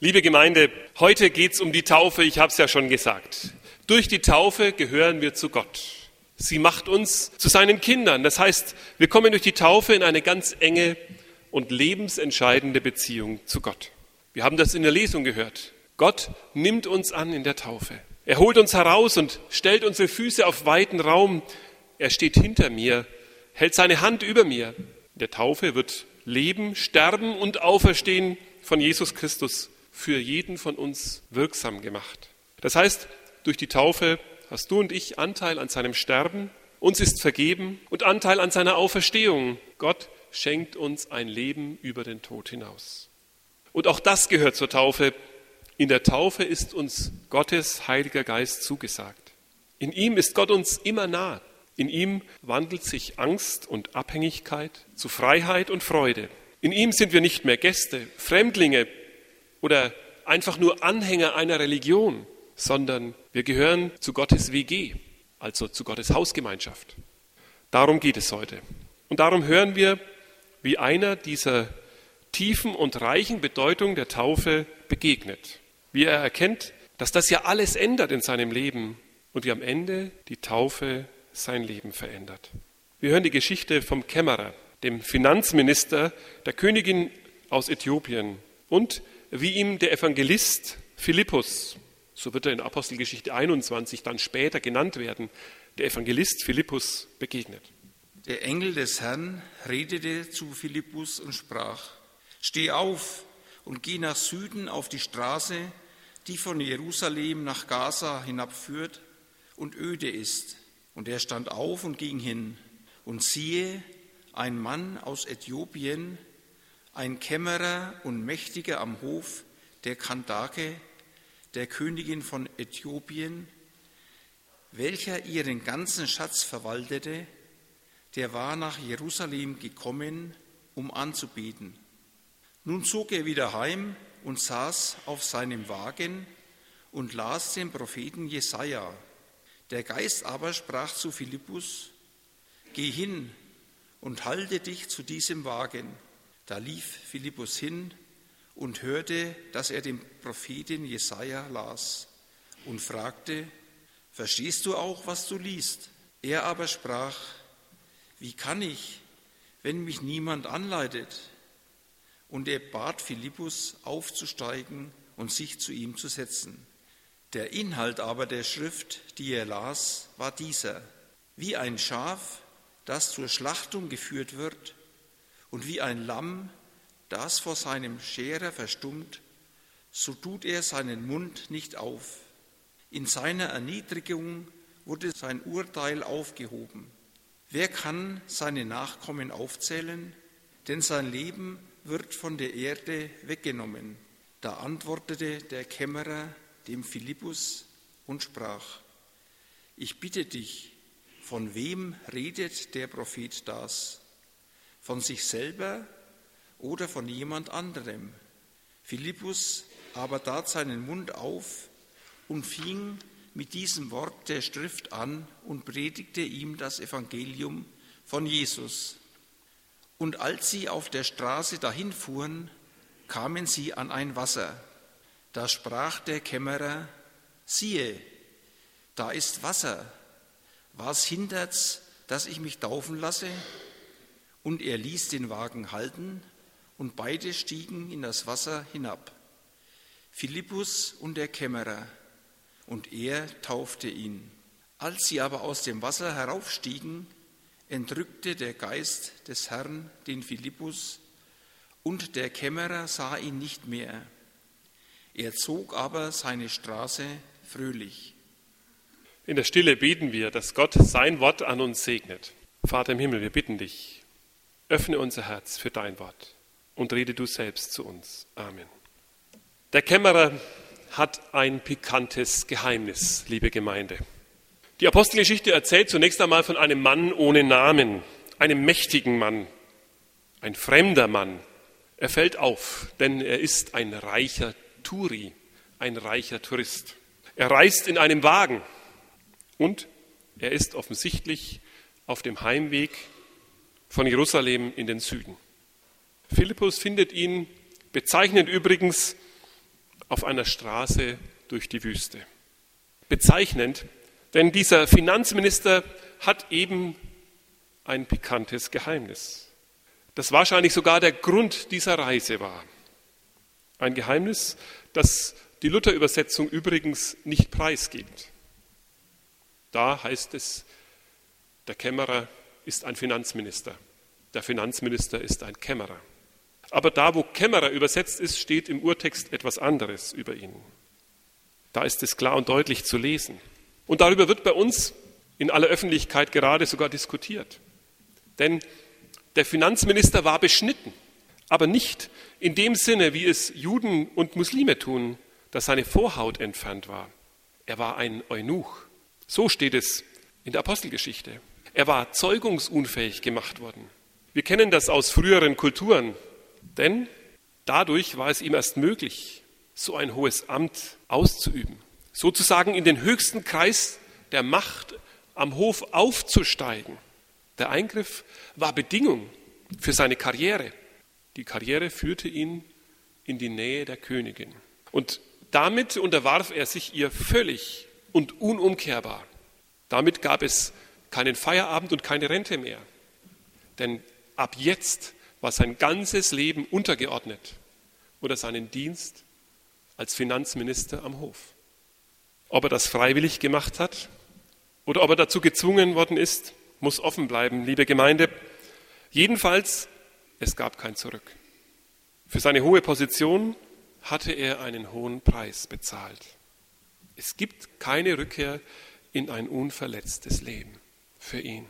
Liebe Gemeinde, heute geht es um die Taufe, ich habe es ja schon gesagt. Durch die Taufe gehören wir zu Gott. Sie macht uns zu seinen Kindern. Das heißt, wir kommen durch die Taufe in eine ganz enge und lebensentscheidende Beziehung zu Gott. Wir haben das in der Lesung gehört. Gott nimmt uns an in der Taufe. Er holt uns heraus und stellt unsere Füße auf weiten Raum. Er steht hinter mir, hält seine Hand über mir. In der Taufe wird Leben, Sterben und Auferstehen von Jesus Christus für jeden von uns wirksam gemacht. Das heißt, durch die Taufe hast du und ich Anteil an seinem Sterben, uns ist vergeben und Anteil an seiner Auferstehung. Gott schenkt uns ein Leben über den Tod hinaus. Und auch das gehört zur Taufe. In der Taufe ist uns Gottes Heiliger Geist zugesagt. In ihm ist Gott uns immer nah. In ihm wandelt sich Angst und Abhängigkeit zu Freiheit und Freude. In ihm sind wir nicht mehr Gäste, Fremdlinge, oder einfach nur Anhänger einer Religion, sondern wir gehören zu Gottes WG, also zu Gottes Hausgemeinschaft. Darum geht es heute. Und darum hören wir, wie einer dieser tiefen und reichen Bedeutung der Taufe begegnet. Wie er erkennt, dass das ja alles ändert in seinem Leben und wie am Ende die Taufe sein Leben verändert. Wir hören die Geschichte vom Kämmerer, dem Finanzminister der Königin aus Äthiopien und wie ihm der Evangelist Philippus, so wird er in Apostelgeschichte 21 dann später genannt werden, der Evangelist Philippus begegnet. Der Engel des Herrn redete zu Philippus und sprach, Steh auf und geh nach Süden auf die Straße, die von Jerusalem nach Gaza hinabführt und öde ist. Und er stand auf und ging hin. Und siehe, ein Mann aus Äthiopien, ein Kämmerer und Mächtiger am Hof der Kandake, der Königin von Äthiopien, welcher ihren ganzen Schatz verwaltete, der war nach Jerusalem gekommen, um anzubeten. Nun zog er wieder heim und saß auf seinem Wagen und las den Propheten Jesaja. Der Geist aber sprach zu Philippus: Geh hin und halte dich zu diesem Wagen. Da lief Philippus hin und hörte, dass er den Propheten Jesaja las und fragte: Verstehst du auch, was du liest? Er aber sprach: Wie kann ich, wenn mich niemand anleitet? Und er bat Philippus aufzusteigen und sich zu ihm zu setzen. Der Inhalt aber der Schrift, die er las, war dieser: Wie ein Schaf, das zur Schlachtung geführt wird, und wie ein Lamm, das vor seinem Scherer verstummt, so tut er seinen Mund nicht auf. In seiner Erniedrigung wurde sein Urteil aufgehoben. Wer kann seine Nachkommen aufzählen? Denn sein Leben wird von der Erde weggenommen. Da antwortete der Kämmerer dem Philippus und sprach, ich bitte dich, von wem redet der Prophet das? Von sich selber oder von jemand anderem. Philippus aber tat seinen Mund auf und fing mit diesem Wort der Schrift an und predigte ihm das Evangelium von Jesus. Und als sie auf der Straße dahin fuhren, kamen sie an ein Wasser. Da sprach der Kämmerer, siehe, da ist Wasser. Was hindert's, dass ich mich taufen lasse? Und er ließ den Wagen halten, und beide stiegen in das Wasser hinab, Philippus und der Kämmerer, und er taufte ihn. Als sie aber aus dem Wasser heraufstiegen, entrückte der Geist des Herrn den Philippus, und der Kämmerer sah ihn nicht mehr. Er zog aber seine Straße fröhlich. In der Stille beten wir, dass Gott sein Wort an uns segnet. Vater im Himmel, wir bitten dich, Öffne unser Herz für dein Wort und rede du selbst zu uns. Amen. Der Kämmerer hat ein pikantes Geheimnis, liebe Gemeinde. Die Apostelgeschichte erzählt zunächst einmal von einem Mann ohne Namen, einem mächtigen Mann, ein fremder Mann. Er fällt auf, denn er ist ein reicher Turi, ein reicher Tourist. Er reist in einem Wagen und er ist offensichtlich auf dem Heimweg von Jerusalem in den Süden. Philippus findet ihn, bezeichnend übrigens, auf einer Straße durch die Wüste. Bezeichnend, denn dieser Finanzminister hat eben ein pikantes Geheimnis, das wahrscheinlich sogar der Grund dieser Reise war. Ein Geheimnis, das die Luther-Übersetzung übrigens nicht preisgibt. Da heißt es, der Kämmerer ist ein Finanzminister. Der Finanzminister ist ein Kämmerer. Aber da, wo Kämmerer übersetzt ist, steht im Urtext etwas anderes über ihn. Da ist es klar und deutlich zu lesen. Und darüber wird bei uns in aller Öffentlichkeit gerade sogar diskutiert. Denn der Finanzminister war beschnitten, aber nicht in dem Sinne, wie es Juden und Muslime tun, dass seine Vorhaut entfernt war. Er war ein Eunuch. So steht es in der Apostelgeschichte. Er war zeugungsunfähig gemacht worden. Wir kennen das aus früheren Kulturen, denn dadurch war es ihm erst möglich, so ein hohes Amt auszuüben, sozusagen in den höchsten Kreis der Macht am Hof aufzusteigen. Der Eingriff war Bedingung für seine Karriere. Die Karriere führte ihn in die Nähe der Königin. Und damit unterwarf er sich ihr völlig und unumkehrbar. Damit gab es keinen Feierabend und keine Rente mehr. Denn ab jetzt war sein ganzes Leben untergeordnet oder seinen Dienst als Finanzminister am Hof. Ob er das freiwillig gemacht hat oder ob er dazu gezwungen worden ist, muss offen bleiben, liebe Gemeinde. Jedenfalls, es gab kein Zurück. Für seine hohe Position hatte er einen hohen Preis bezahlt. Es gibt keine Rückkehr in ein unverletztes Leben für ihn.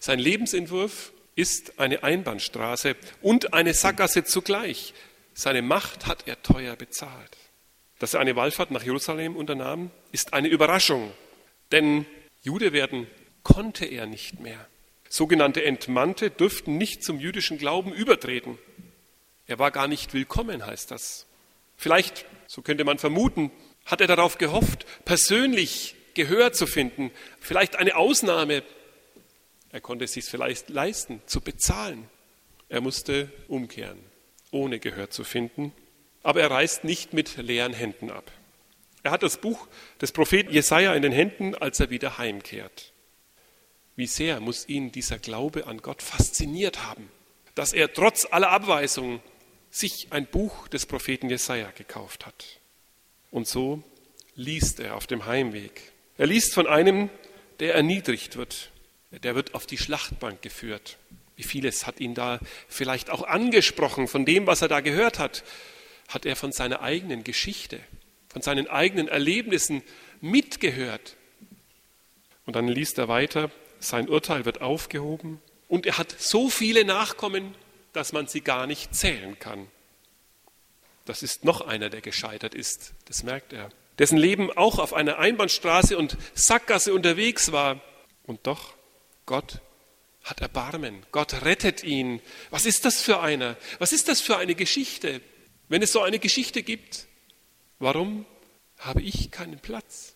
Sein Lebensentwurf ist eine Einbahnstraße und eine Sackgasse zugleich. Seine Macht hat er teuer bezahlt. Dass er eine Wallfahrt nach Jerusalem unternahm, ist eine Überraschung, denn Jude werden konnte er nicht mehr. Sogenannte Entmannte dürften nicht zum jüdischen Glauben übertreten. Er war gar nicht willkommen, heißt das. Vielleicht, so könnte man vermuten, hat er darauf gehofft, persönlich Gehör zu finden, vielleicht eine Ausnahme er konnte es sich vielleicht leisten, zu bezahlen. Er musste umkehren, ohne Gehör zu finden. Aber er reist nicht mit leeren Händen ab. Er hat das Buch des Propheten Jesaja in den Händen, als er wieder heimkehrt. Wie sehr muss ihn dieser Glaube an Gott fasziniert haben, dass er trotz aller Abweisungen sich ein Buch des Propheten Jesaja gekauft hat. Und so liest er auf dem Heimweg. Er liest von einem, der erniedrigt wird, der wird auf die Schlachtbank geführt. Wie vieles hat ihn da vielleicht auch angesprochen von dem, was er da gehört hat. Hat er von seiner eigenen Geschichte, von seinen eigenen Erlebnissen mitgehört. Und dann liest er weiter, sein Urteil wird aufgehoben und er hat so viele Nachkommen, dass man sie gar nicht zählen kann. Das ist noch einer, der gescheitert ist, das merkt er. Dessen Leben auch auf einer Einbahnstraße und Sackgasse unterwegs war. Und doch Gott hat Erbarmen. Gott rettet ihn. Was ist das für einer? Was ist das für eine Geschichte? Wenn es so eine Geschichte gibt, warum habe ich keinen Platz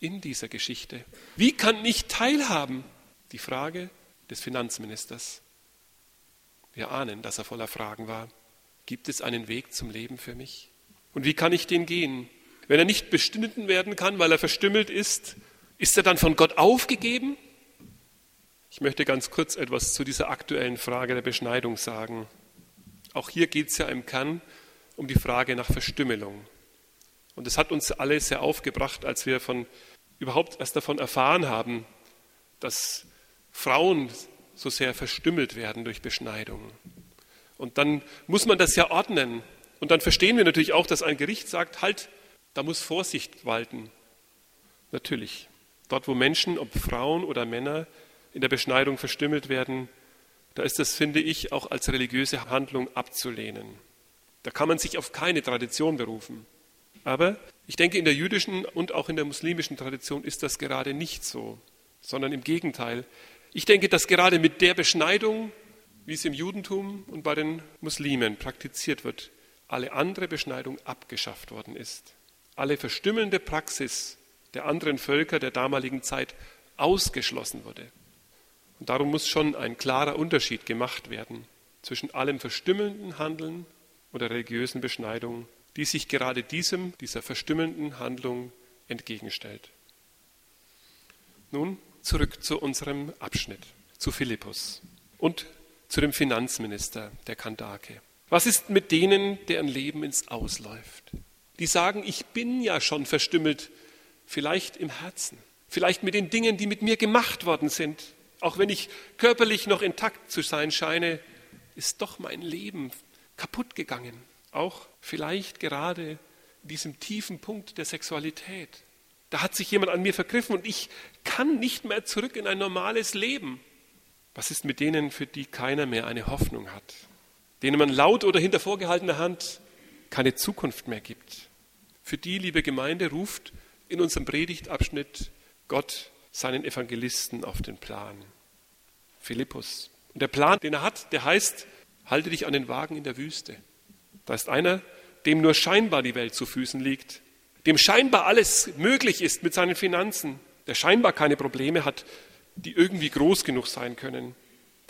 in dieser Geschichte? Wie kann ich teilhaben? Die Frage des Finanzministers. Wir ahnen, dass er voller Fragen war. Gibt es einen Weg zum Leben für mich? Und wie kann ich den gehen? Wenn er nicht bestimmt werden kann, weil er verstümmelt ist, ist er dann von Gott aufgegeben? Ich möchte ganz kurz etwas zu dieser aktuellen Frage der Beschneidung sagen. Auch hier geht es ja im Kern um die Frage nach Verstümmelung. Und es hat uns alle sehr aufgebracht, als wir von, überhaupt erst davon erfahren haben, dass Frauen so sehr verstümmelt werden durch Beschneidung. Und dann muss man das ja ordnen. Und dann verstehen wir natürlich auch, dass ein Gericht sagt, halt, da muss Vorsicht walten. Natürlich. Dort, wo Menschen, ob Frauen oder Männer, in der Beschneidung verstümmelt werden, da ist das, finde ich, auch als religiöse Handlung abzulehnen. Da kann man sich auf keine Tradition berufen. Aber ich denke, in der jüdischen und auch in der muslimischen Tradition ist das gerade nicht so, sondern im Gegenteil. Ich denke, dass gerade mit der Beschneidung, wie es im Judentum und bei den Muslimen praktiziert wird, alle andere Beschneidung abgeschafft worden ist. Alle verstümmelnde Praxis der anderen Völker der damaligen Zeit ausgeschlossen wurde. Und darum muss schon ein klarer Unterschied gemacht werden zwischen allem verstümmelnden Handeln oder religiösen Beschneidung die sich gerade diesem, dieser verstümmelnden Handlung entgegenstellt. Nun zurück zu unserem Abschnitt, zu Philippus und zu dem Finanzminister der Kandake. Was ist mit denen, deren Leben ins Ausläuft? Die sagen, ich bin ja schon verstümmelt, vielleicht im Herzen, vielleicht mit den Dingen, die mit mir gemacht worden sind. Auch wenn ich körperlich noch intakt zu sein scheine, ist doch mein Leben kaputt gegangen. Auch vielleicht gerade in diesem tiefen Punkt der Sexualität. Da hat sich jemand an mir vergriffen und ich kann nicht mehr zurück in ein normales Leben. Was ist mit denen, für die keiner mehr eine Hoffnung hat? Denen man laut oder hinter vorgehaltener Hand keine Zukunft mehr gibt. Für die, liebe Gemeinde, ruft in unserem Predigtabschnitt Gott seinen Evangelisten auf den Plan. Philippus. Und der Plan, den er hat, der heißt, halte dich an den Wagen in der Wüste. Da ist einer, dem nur scheinbar die Welt zu Füßen liegt, dem scheinbar alles möglich ist mit seinen Finanzen, der scheinbar keine Probleme hat, die irgendwie groß genug sein können,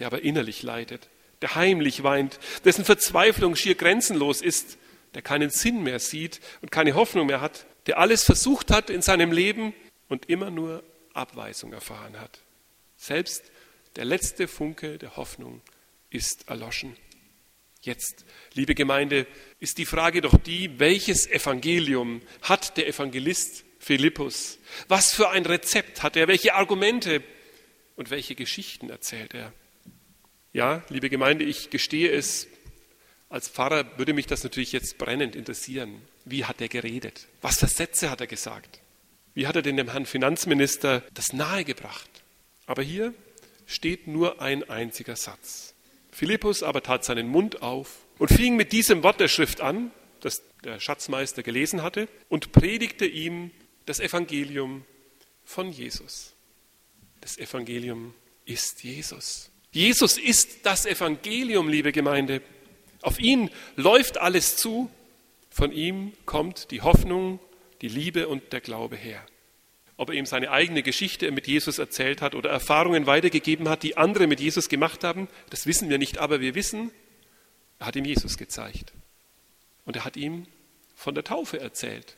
der aber innerlich leidet, der heimlich weint, dessen Verzweiflung schier grenzenlos ist, der keinen Sinn mehr sieht und keine Hoffnung mehr hat, der alles versucht hat in seinem Leben und immer nur Abweisung erfahren hat. Selbst der letzte Funke der Hoffnung ist erloschen. Jetzt, liebe Gemeinde, ist die Frage doch die, welches Evangelium hat der Evangelist Philippus? Was für ein Rezept hat er? Welche Argumente und welche Geschichten erzählt er? Ja, liebe Gemeinde, ich gestehe es, als Pfarrer würde mich das natürlich jetzt brennend interessieren. Wie hat er geredet? Was für Sätze hat er gesagt? Wie hat er denn dem Herrn Finanzminister das nahegebracht? Aber hier steht nur ein einziger Satz. Philippus aber tat seinen Mund auf und fing mit diesem Wort der Schrift an, das der Schatzmeister gelesen hatte, und predigte ihm das Evangelium von Jesus. Das Evangelium ist Jesus. Jesus ist das Evangelium, liebe Gemeinde. Auf ihn läuft alles zu. Von ihm kommt die Hoffnung, die Liebe und der Glaube her. Ob er ihm seine eigene Geschichte mit Jesus erzählt hat oder Erfahrungen weitergegeben hat, die andere mit Jesus gemacht haben, das wissen wir nicht, aber wir wissen, er hat ihm Jesus gezeigt. Und er hat ihm von der Taufe erzählt.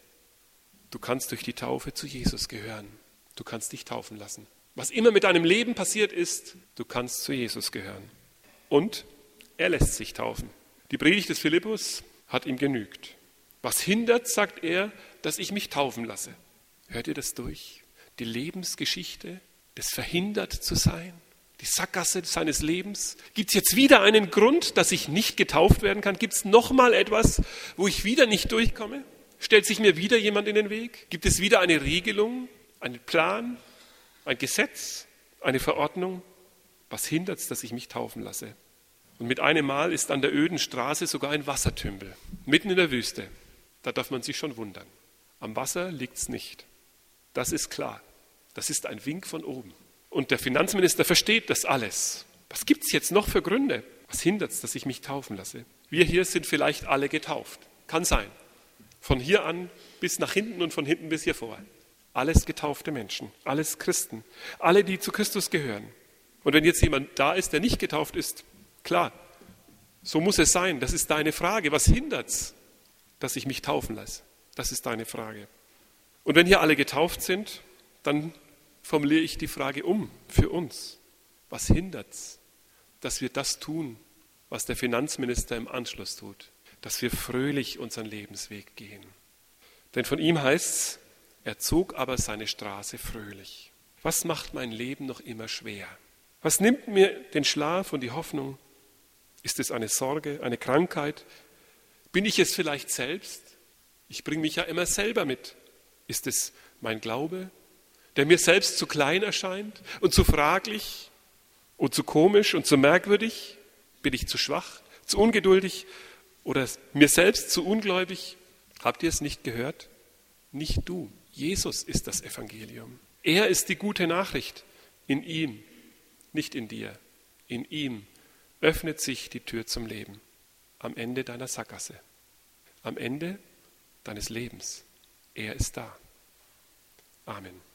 Du kannst durch die Taufe zu Jesus gehören. Du kannst dich taufen lassen. Was immer mit deinem Leben passiert ist, du kannst zu Jesus gehören. Und er lässt sich taufen. Die Predigt des Philippus hat ihm genügt. Was hindert, sagt er, dass ich mich taufen lasse? Hört ihr das durch? Die Lebensgeschichte des verhindert zu sein, die Sackgasse seines Lebens. Gibt es jetzt wieder einen Grund, dass ich nicht getauft werden kann? Gibt es nochmal etwas, wo ich wieder nicht durchkomme? Stellt sich mir wieder jemand in den Weg? Gibt es wieder eine Regelung, einen Plan, ein Gesetz, eine Verordnung? Was hindert es, dass ich mich taufen lasse? Und mit einem Mal ist an der öden Straße sogar ein Wassertümpel, mitten in der Wüste. Da darf man sich schon wundern. Am Wasser liegt es nicht. Das ist klar. Das ist ein Wink von oben. Und der Finanzminister versteht das alles. Was gibt es jetzt noch für Gründe? Was hindert es, dass ich mich taufen lasse? Wir hier sind vielleicht alle getauft. Kann sein. Von hier an bis nach hinten und von hinten bis hier vor. Alles getaufte Menschen, alles Christen, alle, die zu Christus gehören. Und wenn jetzt jemand da ist, der nicht getauft ist, klar, so muss es sein. Das ist deine Frage. Was hindert es, dass ich mich taufen lasse? Das ist deine Frage. Und wenn hier alle getauft sind, dann formuliere ich die Frage um für uns. Was hindert es, dass wir das tun, was der Finanzminister im Anschluss tut, dass wir fröhlich unseren Lebensweg gehen? Denn von ihm heißt es, er zog aber seine Straße fröhlich. Was macht mein Leben noch immer schwer? Was nimmt mir den Schlaf und die Hoffnung? Ist es eine Sorge, eine Krankheit? Bin ich es vielleicht selbst? Ich bringe mich ja immer selber mit. Ist es mein Glaube, der mir selbst zu klein erscheint und zu fraglich und zu komisch und zu merkwürdig? Bin ich zu schwach, zu ungeduldig oder mir selbst zu ungläubig? Habt ihr es nicht gehört? Nicht du. Jesus ist das Evangelium. Er ist die gute Nachricht. In ihm, nicht in dir. In ihm öffnet sich die Tür zum Leben. Am Ende deiner Sackgasse. Am Ende deines Lebens. Er ist da. Amen.